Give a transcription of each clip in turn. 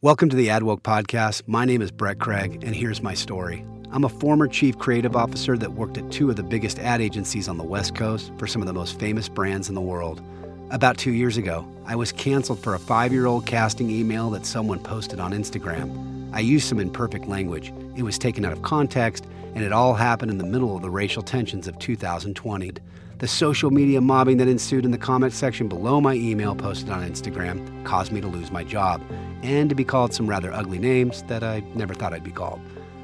Welcome to the AdWoke podcast. My name is Brett Craig, and here's my story. I'm a former chief creative officer that worked at two of the biggest ad agencies on the West Coast for some of the most famous brands in the world. About two years ago, I was canceled for a five year old casting email that someone posted on Instagram. I used some imperfect language, it was taken out of context, and it all happened in the middle of the racial tensions of 2020. The social media mobbing that ensued in the comment section below my email posted on Instagram caused me to lose my job and to be called some rather ugly names that I never thought I'd be called.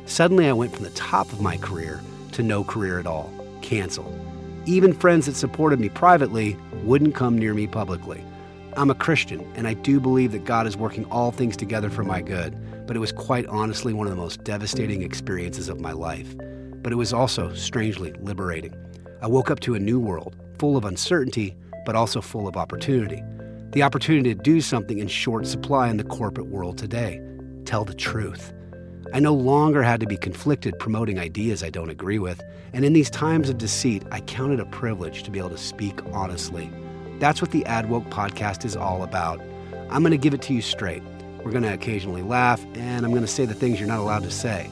Suddenly, I went from the top of my career to no career at all, canceled. Even friends that supported me privately wouldn't come near me publicly. I'm a Christian, and I do believe that God is working all things together for my good, but it was quite honestly one of the most devastating experiences of my life. But it was also strangely liberating. I woke up to a new world, full of uncertainty, but also full of opportunity. The opportunity to do something in short supply in the corporate world today tell the truth. I no longer had to be conflicted promoting ideas I don't agree with, and in these times of deceit, I counted a privilege to be able to speak honestly. That's what the AdWoke podcast is all about. I'm going to give it to you straight. We're going to occasionally laugh, and I'm going to say the things you're not allowed to say.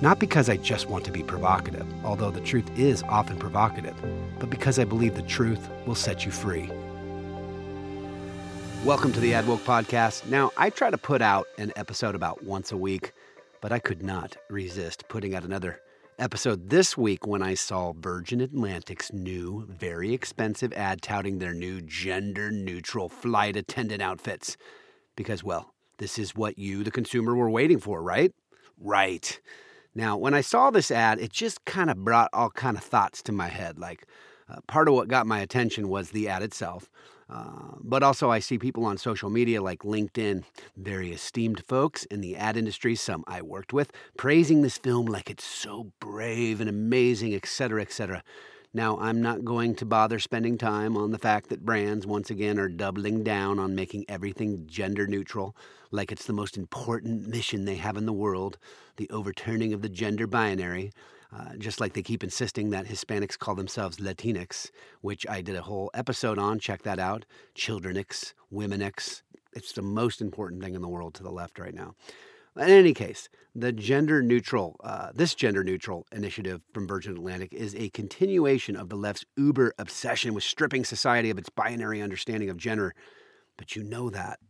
Not because I just want to be provocative, although the truth is often provocative, but because I believe the truth will set you free. Welcome to the AdWoke podcast. Now, I try to put out an episode about once a week, but I could not resist putting out another episode this week when I saw Virgin Atlantic's new, very expensive ad touting their new gender neutral flight attendant outfits. Because, well, this is what you, the consumer, were waiting for, right? Right. Now, when I saw this ad, it just kind of brought all kind of thoughts to my head. Like, uh, part of what got my attention was the ad itself. Uh, but also, I see people on social media like LinkedIn, very esteemed folks in the ad industry, some I worked with, praising this film like it's so brave and amazing, etc., etc. Now, I'm not going to bother spending time on the fact that brands, once again, are doubling down on making everything gender neutral, like it's the most important mission they have in the world the overturning of the gender binary. Uh, just like they keep insisting that Hispanics call themselves Latinx, which I did a whole episode on. Check that out. Childrenx, Womenx. It's the most important thing in the world to the left right now. In any case, the gender neutral, uh, this gender neutral initiative from Virgin Atlantic is a continuation of the left's uber obsession with stripping society of its binary understanding of gender. But you know that.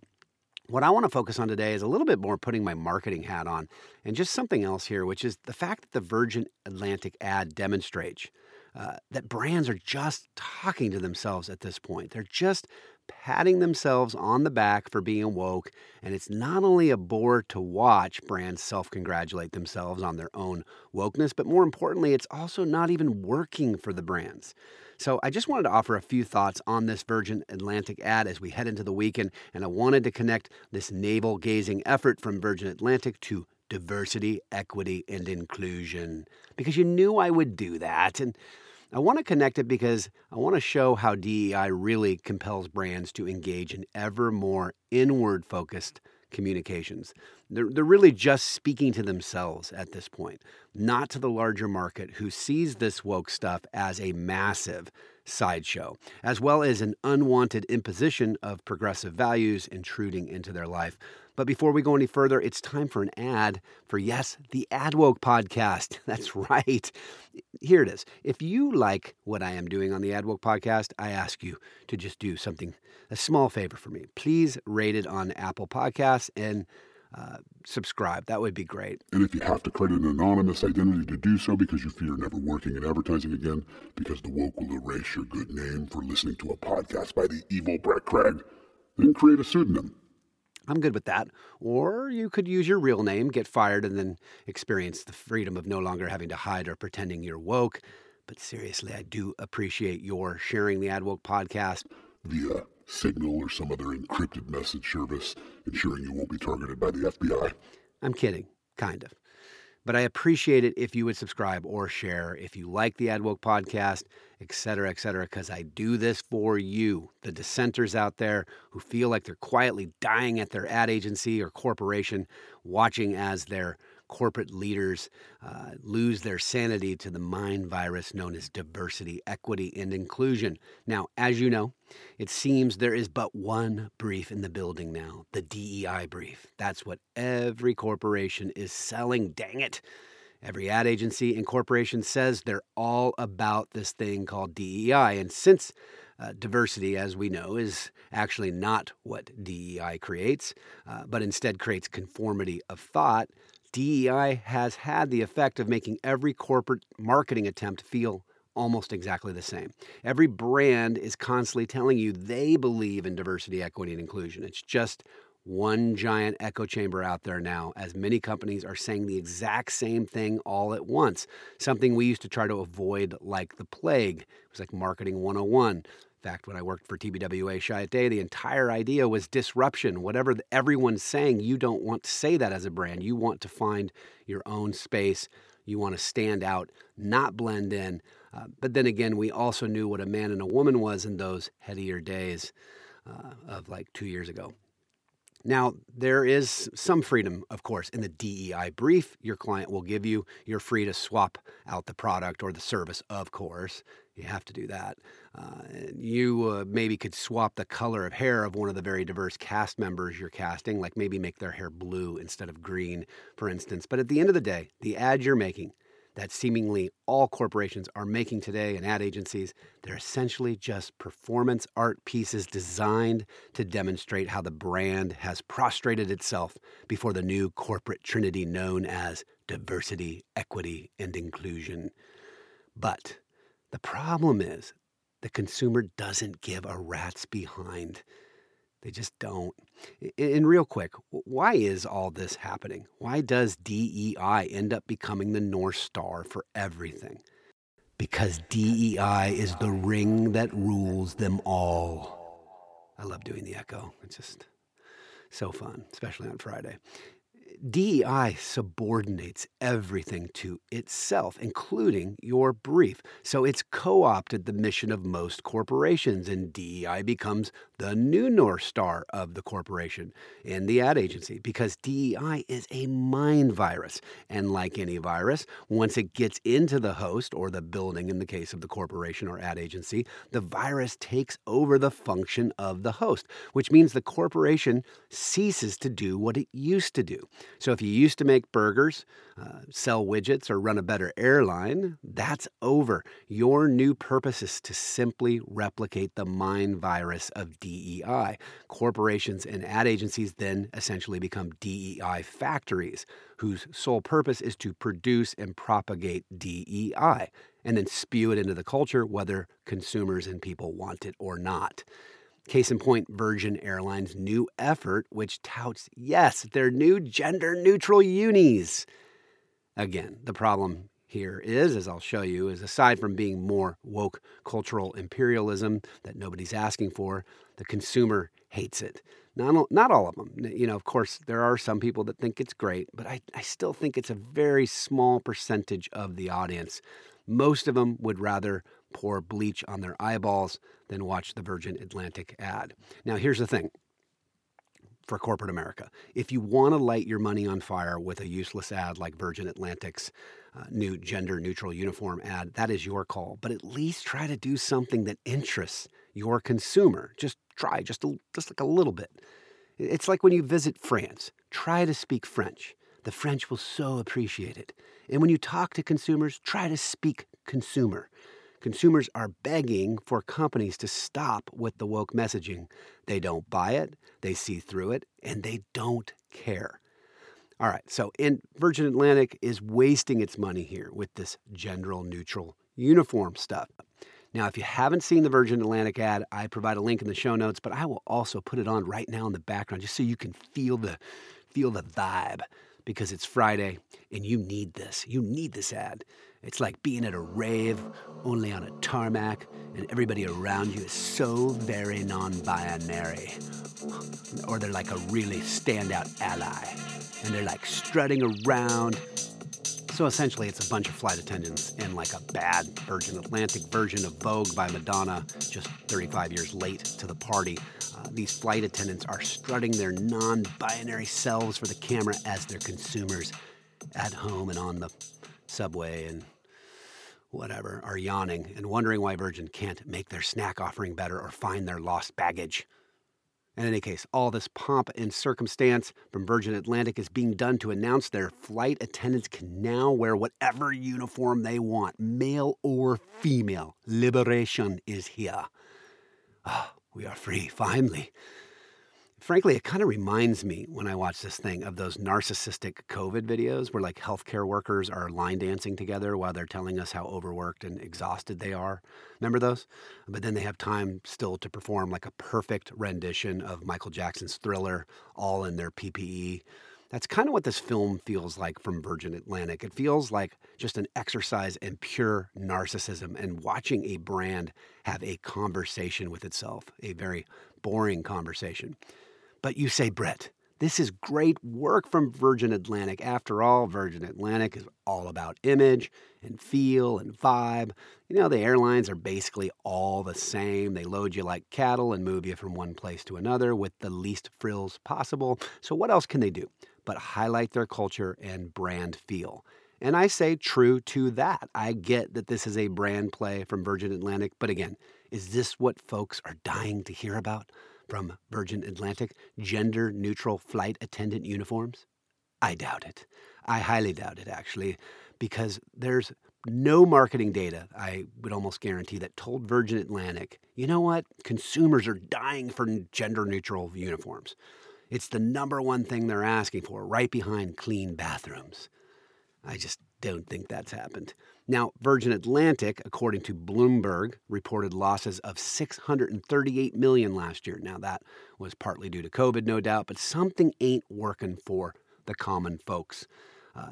What I want to focus on today is a little bit more putting my marketing hat on and just something else here, which is the fact that the Virgin Atlantic ad demonstrates uh, that brands are just talking to themselves at this point. They're just patting themselves on the back for being woke. And it's not only a bore to watch brands self congratulate themselves on their own wokeness, but more importantly, it's also not even working for the brands. So I just wanted to offer a few thoughts on this Virgin Atlantic ad as we head into the weekend. And I wanted to connect this navel gazing effort from Virgin Atlantic to diversity, equity, and inclusion because you knew I would do that. And I want to connect it because I want to show how DEI really compels brands to engage in ever more inward focused communications. They're, they're really just speaking to themselves at this point, not to the larger market who sees this woke stuff as a massive sideshow, as well as an unwanted imposition of progressive values intruding into their life. But before we go any further, it's time for an ad for, yes, the AdWoke podcast. That's right. Here it is. If you like what I am doing on the AdWoke podcast, I ask you to just do something, a small favor for me. Please rate it on Apple Podcasts and uh, subscribe. That would be great. And if you have to create an anonymous identity to do so because you fear never working in advertising again, because the woke will erase your good name for listening to a podcast by the evil Brett Craig, then create a pseudonym. I'm good with that. Or you could use your real name, get fired, and then experience the freedom of no longer having to hide or pretending you're woke. But seriously, I do appreciate your sharing the AdWoke podcast via Signal or some other encrypted message service, ensuring you won't be targeted by the FBI. I'm kidding, kind of. But I appreciate it if you would subscribe or share if you like the AdWoke podcast, et cetera, et cetera, because I do this for you, the dissenters out there who feel like they're quietly dying at their ad agency or corporation, watching as their corporate leaders uh, lose their sanity to the mind virus known as diversity, equity, and inclusion. Now, as you know, it seems there is but one brief in the building now the DEI brief. That's what every corporation is selling, dang it. Every ad agency and corporation says they're all about this thing called DEI. And since uh, diversity, as we know, is actually not what DEI creates, uh, but instead creates conformity of thought, DEI has had the effect of making every corporate marketing attempt feel almost exactly the same. Every brand is constantly telling you they believe in diversity, equity, and inclusion. It's just one giant echo chamber out there now, as many companies are saying the exact same thing all at once. Something we used to try to avoid like the plague. It was like marketing 101. In fact, when I worked for TBWA Chiat Day, the entire idea was disruption. Whatever everyone's saying, you don't want to say that as a brand. You want to find your own space. You want to stand out, not blend in. Uh, but then again, we also knew what a man and a woman was in those headier days uh, of like two years ago. Now, there is some freedom, of course, in the DEI brief your client will give you. You're free to swap out the product or the service, of course. You have to do that. Uh, you uh, maybe could swap the color of hair of one of the very diverse cast members you're casting, like maybe make their hair blue instead of green, for instance. But at the end of the day, the ad you're making, that seemingly all corporations are making today and ad agencies, they're essentially just performance art pieces designed to demonstrate how the brand has prostrated itself before the new corporate trinity known as diversity, equity, and inclusion. But the problem is the consumer doesn't give a rat's behind. They just don't. And real quick, why is all this happening? Why does DEI end up becoming the North Star for everything? Because DEI is the ring that rules them all. I love doing the echo. It's just so fun, especially on Friday. DEI subordinates everything to itself, including your brief. So it's co opted the mission of most corporations, and DEI becomes the new North Star of the corporation and the ad agency because DEI is a mind virus. And like any virus, once it gets into the host or the building, in the case of the corporation or ad agency, the virus takes over the function of the host, which means the corporation ceases to do what it used to do. So if you used to make burgers, uh, sell widgets, or run a better airline, that's over. Your new purpose is to simply replicate the mind virus of DEI. Corporations and ad agencies then essentially become DEI factories, whose sole purpose is to produce and propagate DEI and then spew it into the culture, whether consumers and people want it or not. Case in point, Virgin Airlines' new effort, which touts, yes, their new gender neutral unis. Again, the problem here is, as I'll show you, is aside from being more woke cultural imperialism that nobody's asking for, the consumer hates it. Not, not all of them. You know, of course, there are some people that think it's great, but I, I still think it's a very small percentage of the audience. Most of them would rather pour bleach on their eyeballs than watch the Virgin Atlantic ad. Now, here's the thing for corporate America. If you want to light your money on fire with a useless ad like Virgin Atlantic's uh, new gender neutral uniform ad, that is your call. But at least try to do something that interests your consumer. Just try, just, a, just like a little bit. It's like when you visit France, try to speak French. The French will so appreciate it. And when you talk to consumers, try to speak consumer. Consumers are begging for companies to stop with the woke messaging. They don't buy it, they see through it, and they don't care. All right, so in Virgin Atlantic is wasting its money here with this gender neutral uniform stuff. Now, if you haven't seen the Virgin Atlantic ad, I provide a link in the show notes, but I will also put it on right now in the background just so you can feel the feel the vibe because it's Friday and you need this. You need this ad. It's like being at a rave, only on a tarmac, and everybody around you is so very non binary. Or they're like a really standout ally, and they're like strutting around. So essentially, it's a bunch of flight attendants in like a bad Virgin Atlantic version of Vogue by Madonna, just 35 years late to the party. Uh, these flight attendants are strutting their non binary selves for the camera as their consumers at home and on the subway and whatever are yawning and wondering why Virgin can't make their snack offering better or find their lost baggage. In any case, all this pomp and circumstance from Virgin Atlantic is being done to announce their flight attendants can now wear whatever uniform they want, male or female. Liberation is here. Ah, we are free, finally. Frankly, it kind of reminds me when I watch this thing of those narcissistic COVID videos where like healthcare workers are line dancing together while they're telling us how overworked and exhausted they are. Remember those? But then they have time still to perform like a perfect rendition of Michael Jackson's thriller, all in their PPE. That's kind of what this film feels like from Virgin Atlantic. It feels like just an exercise in pure narcissism and watching a brand have a conversation with itself, a very boring conversation. But you say, Brett, this is great work from Virgin Atlantic. After all, Virgin Atlantic is all about image and feel and vibe. You know, the airlines are basically all the same. They load you like cattle and move you from one place to another with the least frills possible. So, what else can they do but highlight their culture and brand feel? And I say true to that. I get that this is a brand play from Virgin Atlantic, but again, is this what folks are dying to hear about? From Virgin Atlantic gender neutral flight attendant uniforms? I doubt it. I highly doubt it, actually, because there's no marketing data, I would almost guarantee, that told Virgin Atlantic, you know what? Consumers are dying for gender neutral uniforms. It's the number one thing they're asking for, right behind clean bathrooms. I just don't think that's happened. Now, Virgin Atlantic, according to Bloomberg, reported losses of 638 million last year. Now, that was partly due to COVID, no doubt, but something ain't working for the common folks uh,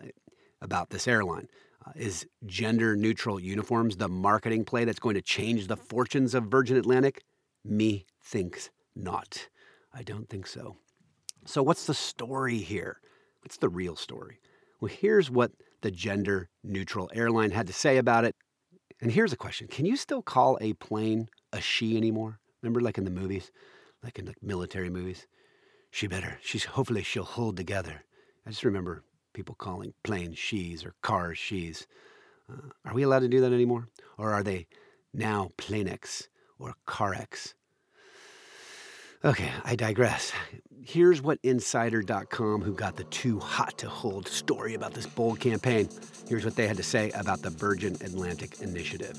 about this airline. Uh, is gender neutral uniforms the marketing play that's going to change the fortunes of Virgin Atlantic? Me thinks not. I don't think so. So, what's the story here? What's the real story? Well, here's what the gender neutral airline had to say about it. And here's a question Can you still call a plane a she anymore? Remember, like in the movies, like in the military movies? She better, she's hopefully she'll hold together. I just remember people calling planes she's or cars she's. Uh, are we allowed to do that anymore? Or are they now Planex or Carex? Okay, I digress. Here's what Insider.com, who got the too hot to hold story about this bold campaign, here's what they had to say about the Virgin Atlantic Initiative.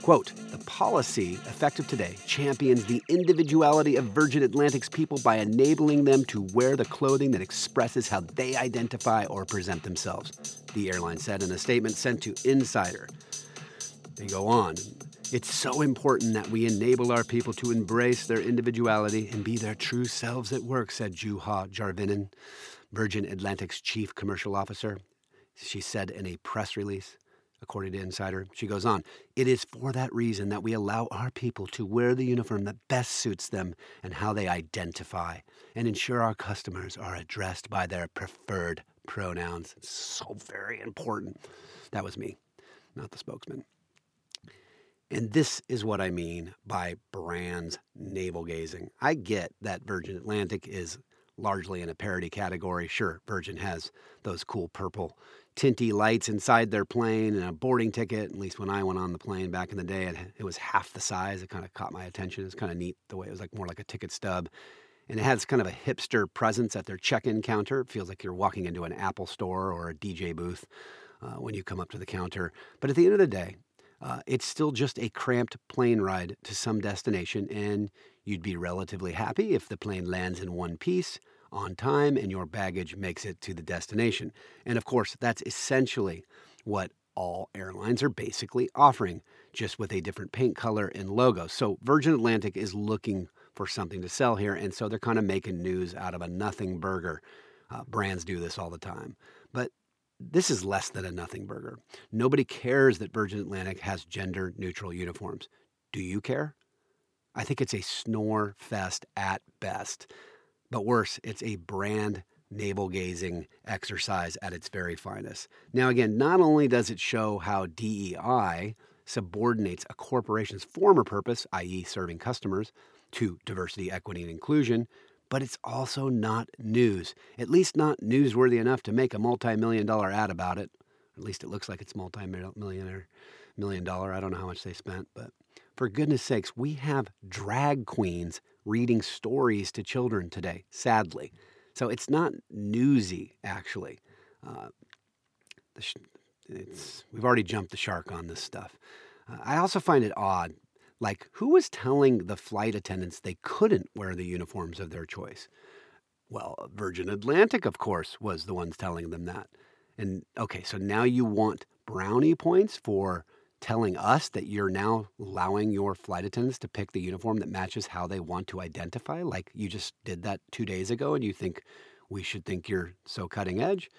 Quote, the policy, effective today, champions the individuality of Virgin Atlantic's people by enabling them to wear the clothing that expresses how they identify or present themselves, the airline said in a statement sent to Insider. They go on. It's so important that we enable our people to embrace their individuality and be their true selves at work, said Juha Jarvinen, Virgin Atlantic's chief commercial officer. She said in a press release, according to Insider. She goes on, It is for that reason that we allow our people to wear the uniform that best suits them and how they identify, and ensure our customers are addressed by their preferred pronouns. It's so very important. That was me, not the spokesman. And this is what I mean by brands navel gazing. I get that Virgin Atlantic is largely in a parody category. Sure, Virgin has those cool purple tinty lights inside their plane and a boarding ticket. At least when I went on the plane back in the day, it, it was half the size. It kind of caught my attention. It's kind of neat the way it was like more like a ticket stub. And it has kind of a hipster presence at their check in counter. It feels like you're walking into an Apple store or a DJ booth uh, when you come up to the counter. But at the end of the day, uh, it's still just a cramped plane ride to some destination, and you'd be relatively happy if the plane lands in one piece on time and your baggage makes it to the destination. And of course, that's essentially what all airlines are basically offering, just with a different paint color and logo. So Virgin Atlantic is looking for something to sell here, and so they're kind of making news out of a nothing burger. Uh, brands do this all the time. But this is less than a nothing burger. Nobody cares that Virgin Atlantic has gender neutral uniforms. Do you care? I think it's a snore fest at best. But worse, it's a brand navel gazing exercise at its very finest. Now, again, not only does it show how DEI subordinates a corporation's former purpose, i.e., serving customers, to diversity, equity, and inclusion, but it's also not news. At least not newsworthy enough to make a multi million dollar ad about it. At least it looks like it's multi millionaire million dollar. I don't know how much they spent, but for goodness sakes, we have drag queens reading stories to children today, sadly. So it's not newsy, actually. Uh, sh- we've already jumped the shark on this stuff. Uh, I also find it odd. Like, who was telling the flight attendants they couldn't wear the uniforms of their choice? Well, Virgin Atlantic, of course, was the ones telling them that. And okay, so now you want brownie points for telling us that you're now allowing your flight attendants to pick the uniform that matches how they want to identify, like you just did that two days ago, and you think we should think you're so cutting edge?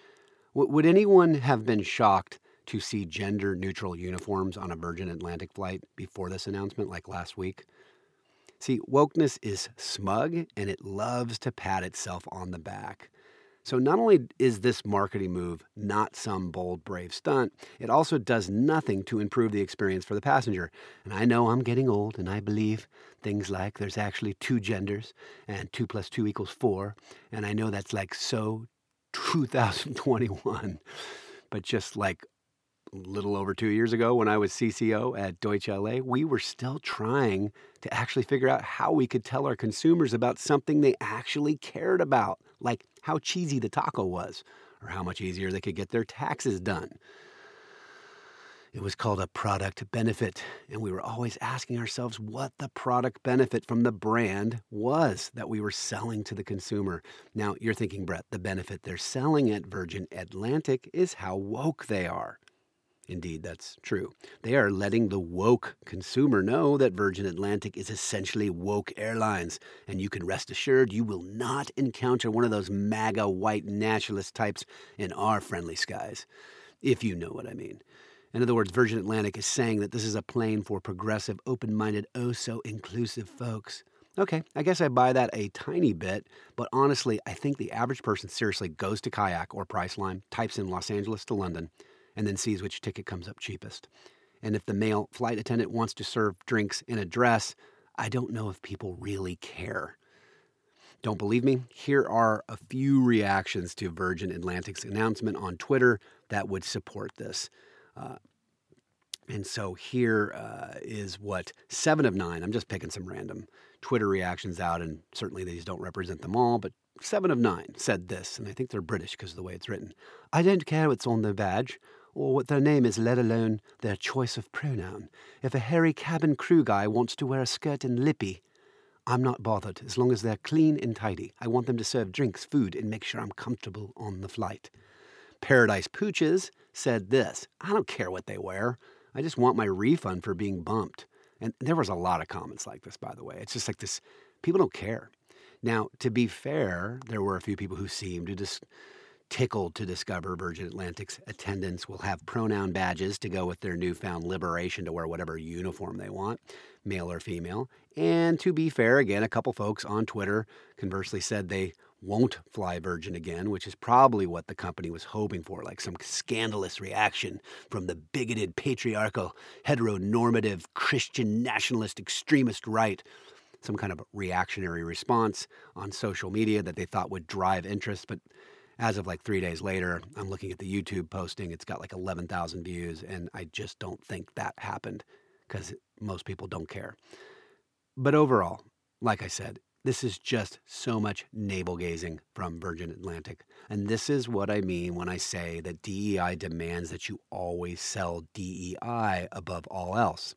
W- would anyone have been shocked to see gender neutral uniforms on a Virgin Atlantic flight before this announcement, like last week? See, wokeness is smug and it loves to pat itself on the back. So, not only is this marketing move not some bold, brave stunt, it also does nothing to improve the experience for the passenger. And I know I'm getting old and I believe things like there's actually two genders and two plus two equals four. And I know that's like so 2021. But just like little over two years ago when I was CCO at Deutsch LA, we were still trying to actually figure out how we could tell our consumers about something they actually cared about, like how cheesy the taco was or how much easier they could get their taxes done. It was called a product benefit, and we were always asking ourselves what the product benefit from the brand was that we were selling to the consumer. Now, you're thinking, Brett, the benefit they're selling at Virgin Atlantic is how woke they are. Indeed, that's true. They are letting the woke consumer know that Virgin Atlantic is essentially woke airlines, and you can rest assured you will not encounter one of those MAGA white nationalist types in our friendly skies, if you know what I mean. In other words, Virgin Atlantic is saying that this is a plane for progressive, open minded, oh so inclusive folks. Okay, I guess I buy that a tiny bit, but honestly, I think the average person seriously goes to Kayak or Priceline, types in Los Angeles to London, and then sees which ticket comes up cheapest. And if the male flight attendant wants to serve drinks in a dress, I don't know if people really care. Don't believe me? Here are a few reactions to Virgin Atlantic's announcement on Twitter that would support this. Uh, and so here uh, is what seven of nine, I'm just picking some random Twitter reactions out, and certainly these don't represent them all, but seven of nine said this, and I think they're British because of the way it's written. I don't care what's on the badge or what their name is, let alone their choice of pronoun. If a hairy cabin crew guy wants to wear a skirt and lippy, I'm not bothered as long as they're clean and tidy. I want them to serve drinks, food, and make sure I'm comfortable on the flight. Paradise Pooches said this I don't care what they wear. I just want my refund for being bumped. And there was a lot of comments like this, by the way. It's just like this people don't care. Now, to be fair, there were a few people who seemed to just tickled to discover Virgin Atlantic's attendants will have pronoun badges to go with their newfound liberation to wear whatever uniform they want, male or female. And to be fair, again, a couple folks on Twitter conversely said they won't fly Virgin again, which is probably what the company was hoping for, like some scandalous reaction from the bigoted, patriarchal, heteronormative, Christian nationalist extremist right. Some kind of reactionary response on social media that they thought would drive interest, but as of like three days later, I'm looking at the YouTube posting. It's got like 11,000 views, and I just don't think that happened because most people don't care. But overall, like I said, this is just so much navel gazing from Virgin Atlantic. And this is what I mean when I say that DEI demands that you always sell DEI above all else.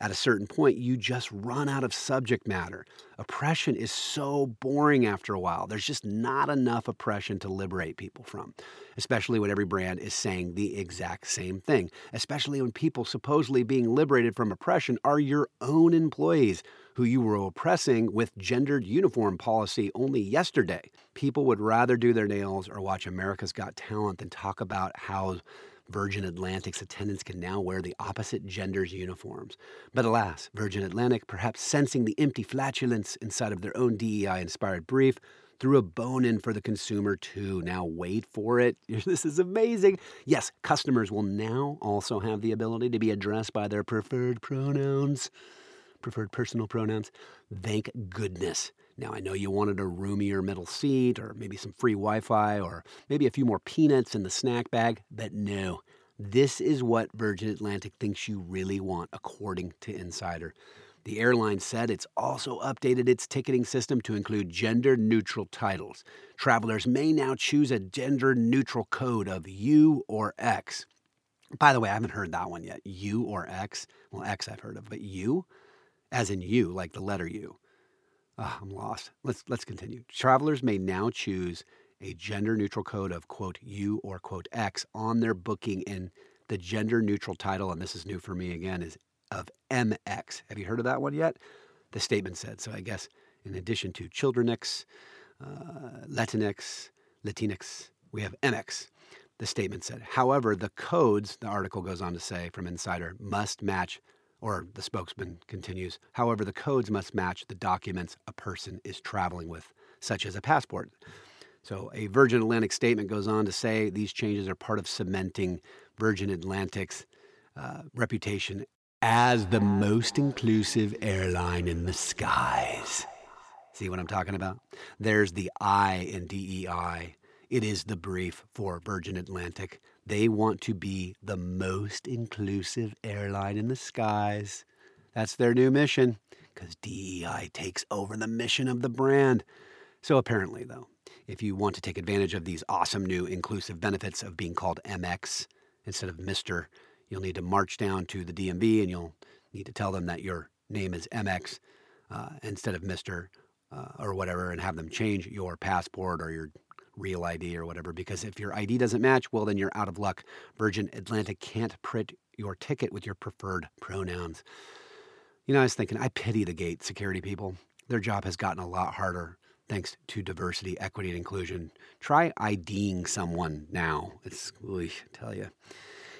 At a certain point, you just run out of subject matter. Oppression is so boring after a while. There's just not enough oppression to liberate people from, especially when every brand is saying the exact same thing, especially when people supposedly being liberated from oppression are your own employees who you were oppressing with gendered uniform policy only yesterday. People would rather do their nails or watch America's Got Talent than talk about how Virgin Atlantic's attendants can now wear the opposite gender's uniforms. But alas, Virgin Atlantic, perhaps sensing the empty flatulence inside of their own DEI inspired brief, threw a bone in for the consumer too. Now, wait for it. This is amazing. Yes, customers will now also have the ability to be addressed by their preferred pronouns, preferred personal pronouns. Thank goodness. Now, I know you wanted a roomier middle seat or maybe some free Wi Fi or maybe a few more peanuts in the snack bag, but no. This is what Virgin Atlantic thinks you really want, according to Insider. The airline said it's also updated its ticketing system to include gender neutral titles. Travelers may now choose a gender neutral code of U or X. By the way, I haven't heard that one yet. U or X? Well, X I've heard of, but U? As in U, like the letter U. Oh, I'm lost. Let's let's continue. Travelers may now choose a gender neutral code of quote U or quote X on their booking in the gender neutral title, and this is new for me again, is of MX. Have you heard of that one yet? The statement said. So I guess in addition to children Childrenx, uh, Latinx, Latinx, we have MX. The statement said. However, the codes, the article goes on to say from Insider, must match or the spokesman continues, however, the codes must match the documents a person is traveling with, such as a passport. So, a Virgin Atlantic statement goes on to say these changes are part of cementing Virgin Atlantic's uh, reputation as the most inclusive airline in the skies. See what I'm talking about? There's the I in DEI. It is the brief for Virgin Atlantic. They want to be the most inclusive airline in the skies. That's their new mission because DEI takes over the mission of the brand. So, apparently, though, if you want to take advantage of these awesome new inclusive benefits of being called MX instead of Mr., you'll need to march down to the DMV and you'll need to tell them that your name is MX uh, instead of Mr. Uh, or whatever and have them change your passport or your real ID or whatever, because if your ID doesn't match, well, then you're out of luck. Virgin Atlantic can't print your ticket with your preferred pronouns. You know, I was thinking, I pity the gate security people. Their job has gotten a lot harder thanks to diversity, equity, and inclusion. Try IDing someone now. It's, I tell you.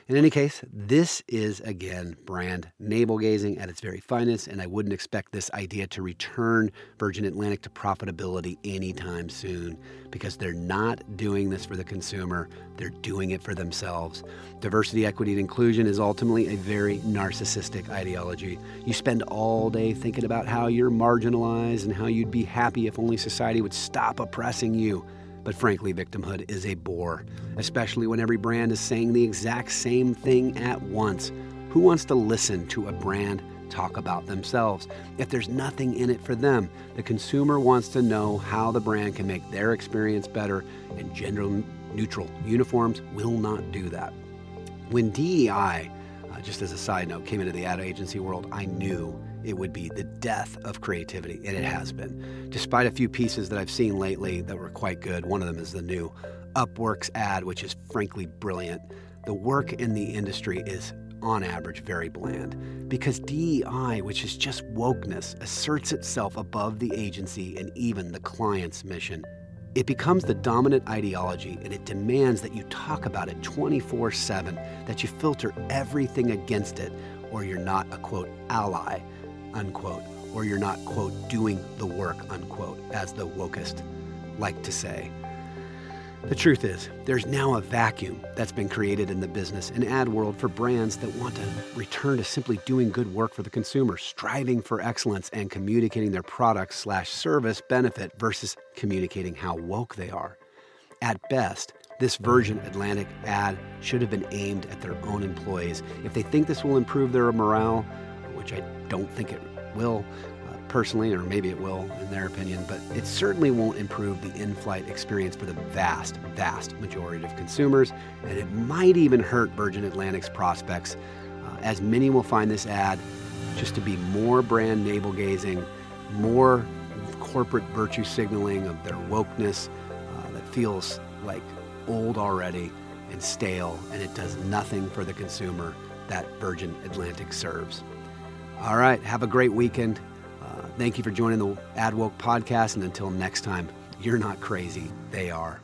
In any case, this is again brand navel gazing at its very finest, and I wouldn't expect this idea to return Virgin Atlantic to profitability anytime soon because they're not doing this for the consumer, they're doing it for themselves. Diversity, equity, and inclusion is ultimately a very narcissistic ideology. You spend all day thinking about how you're marginalized and how you'd be happy if only society would stop oppressing you. But frankly, victimhood is a bore, especially when every brand is saying the exact same thing at once. Who wants to listen to a brand talk about themselves if there's nothing in it for them? The consumer wants to know how the brand can make their experience better, and gender neutral uniforms will not do that. When DEI, uh, just as a side note, came into the ad agency world, I knew it would be the death of creativity, and it has been. Despite a few pieces that I've seen lately that were quite good, one of them is the new Upworks ad, which is frankly brilliant. The work in the industry is on average very bland because DEI, which is just wokeness, asserts itself above the agency and even the client's mission. It becomes the dominant ideology and it demands that you talk about it 24 7, that you filter everything against it, or you're not a quote ally unquote, or you're not, quote, doing the work, unquote, as the wokest like to say. The truth is, there's now a vacuum that's been created in the business and ad world for brands that want to return to simply doing good work for the consumer, striving for excellence and communicating their product slash service benefit versus communicating how woke they are. At best, this Virgin Atlantic ad should have been aimed at their own employees. If they think this will improve their morale, which I don't think it will uh, personally, or maybe it will in their opinion, but it certainly won't improve the in flight experience for the vast, vast majority of consumers, and it might even hurt Virgin Atlantic's prospects, uh, as many will find this ad just to be more brand navel gazing, more corporate virtue signaling of their wokeness uh, that feels like old already and stale, and it does nothing for the consumer that Virgin Atlantic serves. All right. Have a great weekend. Uh, thank you for joining the AdWoke podcast. And until next time, you're not crazy. They are.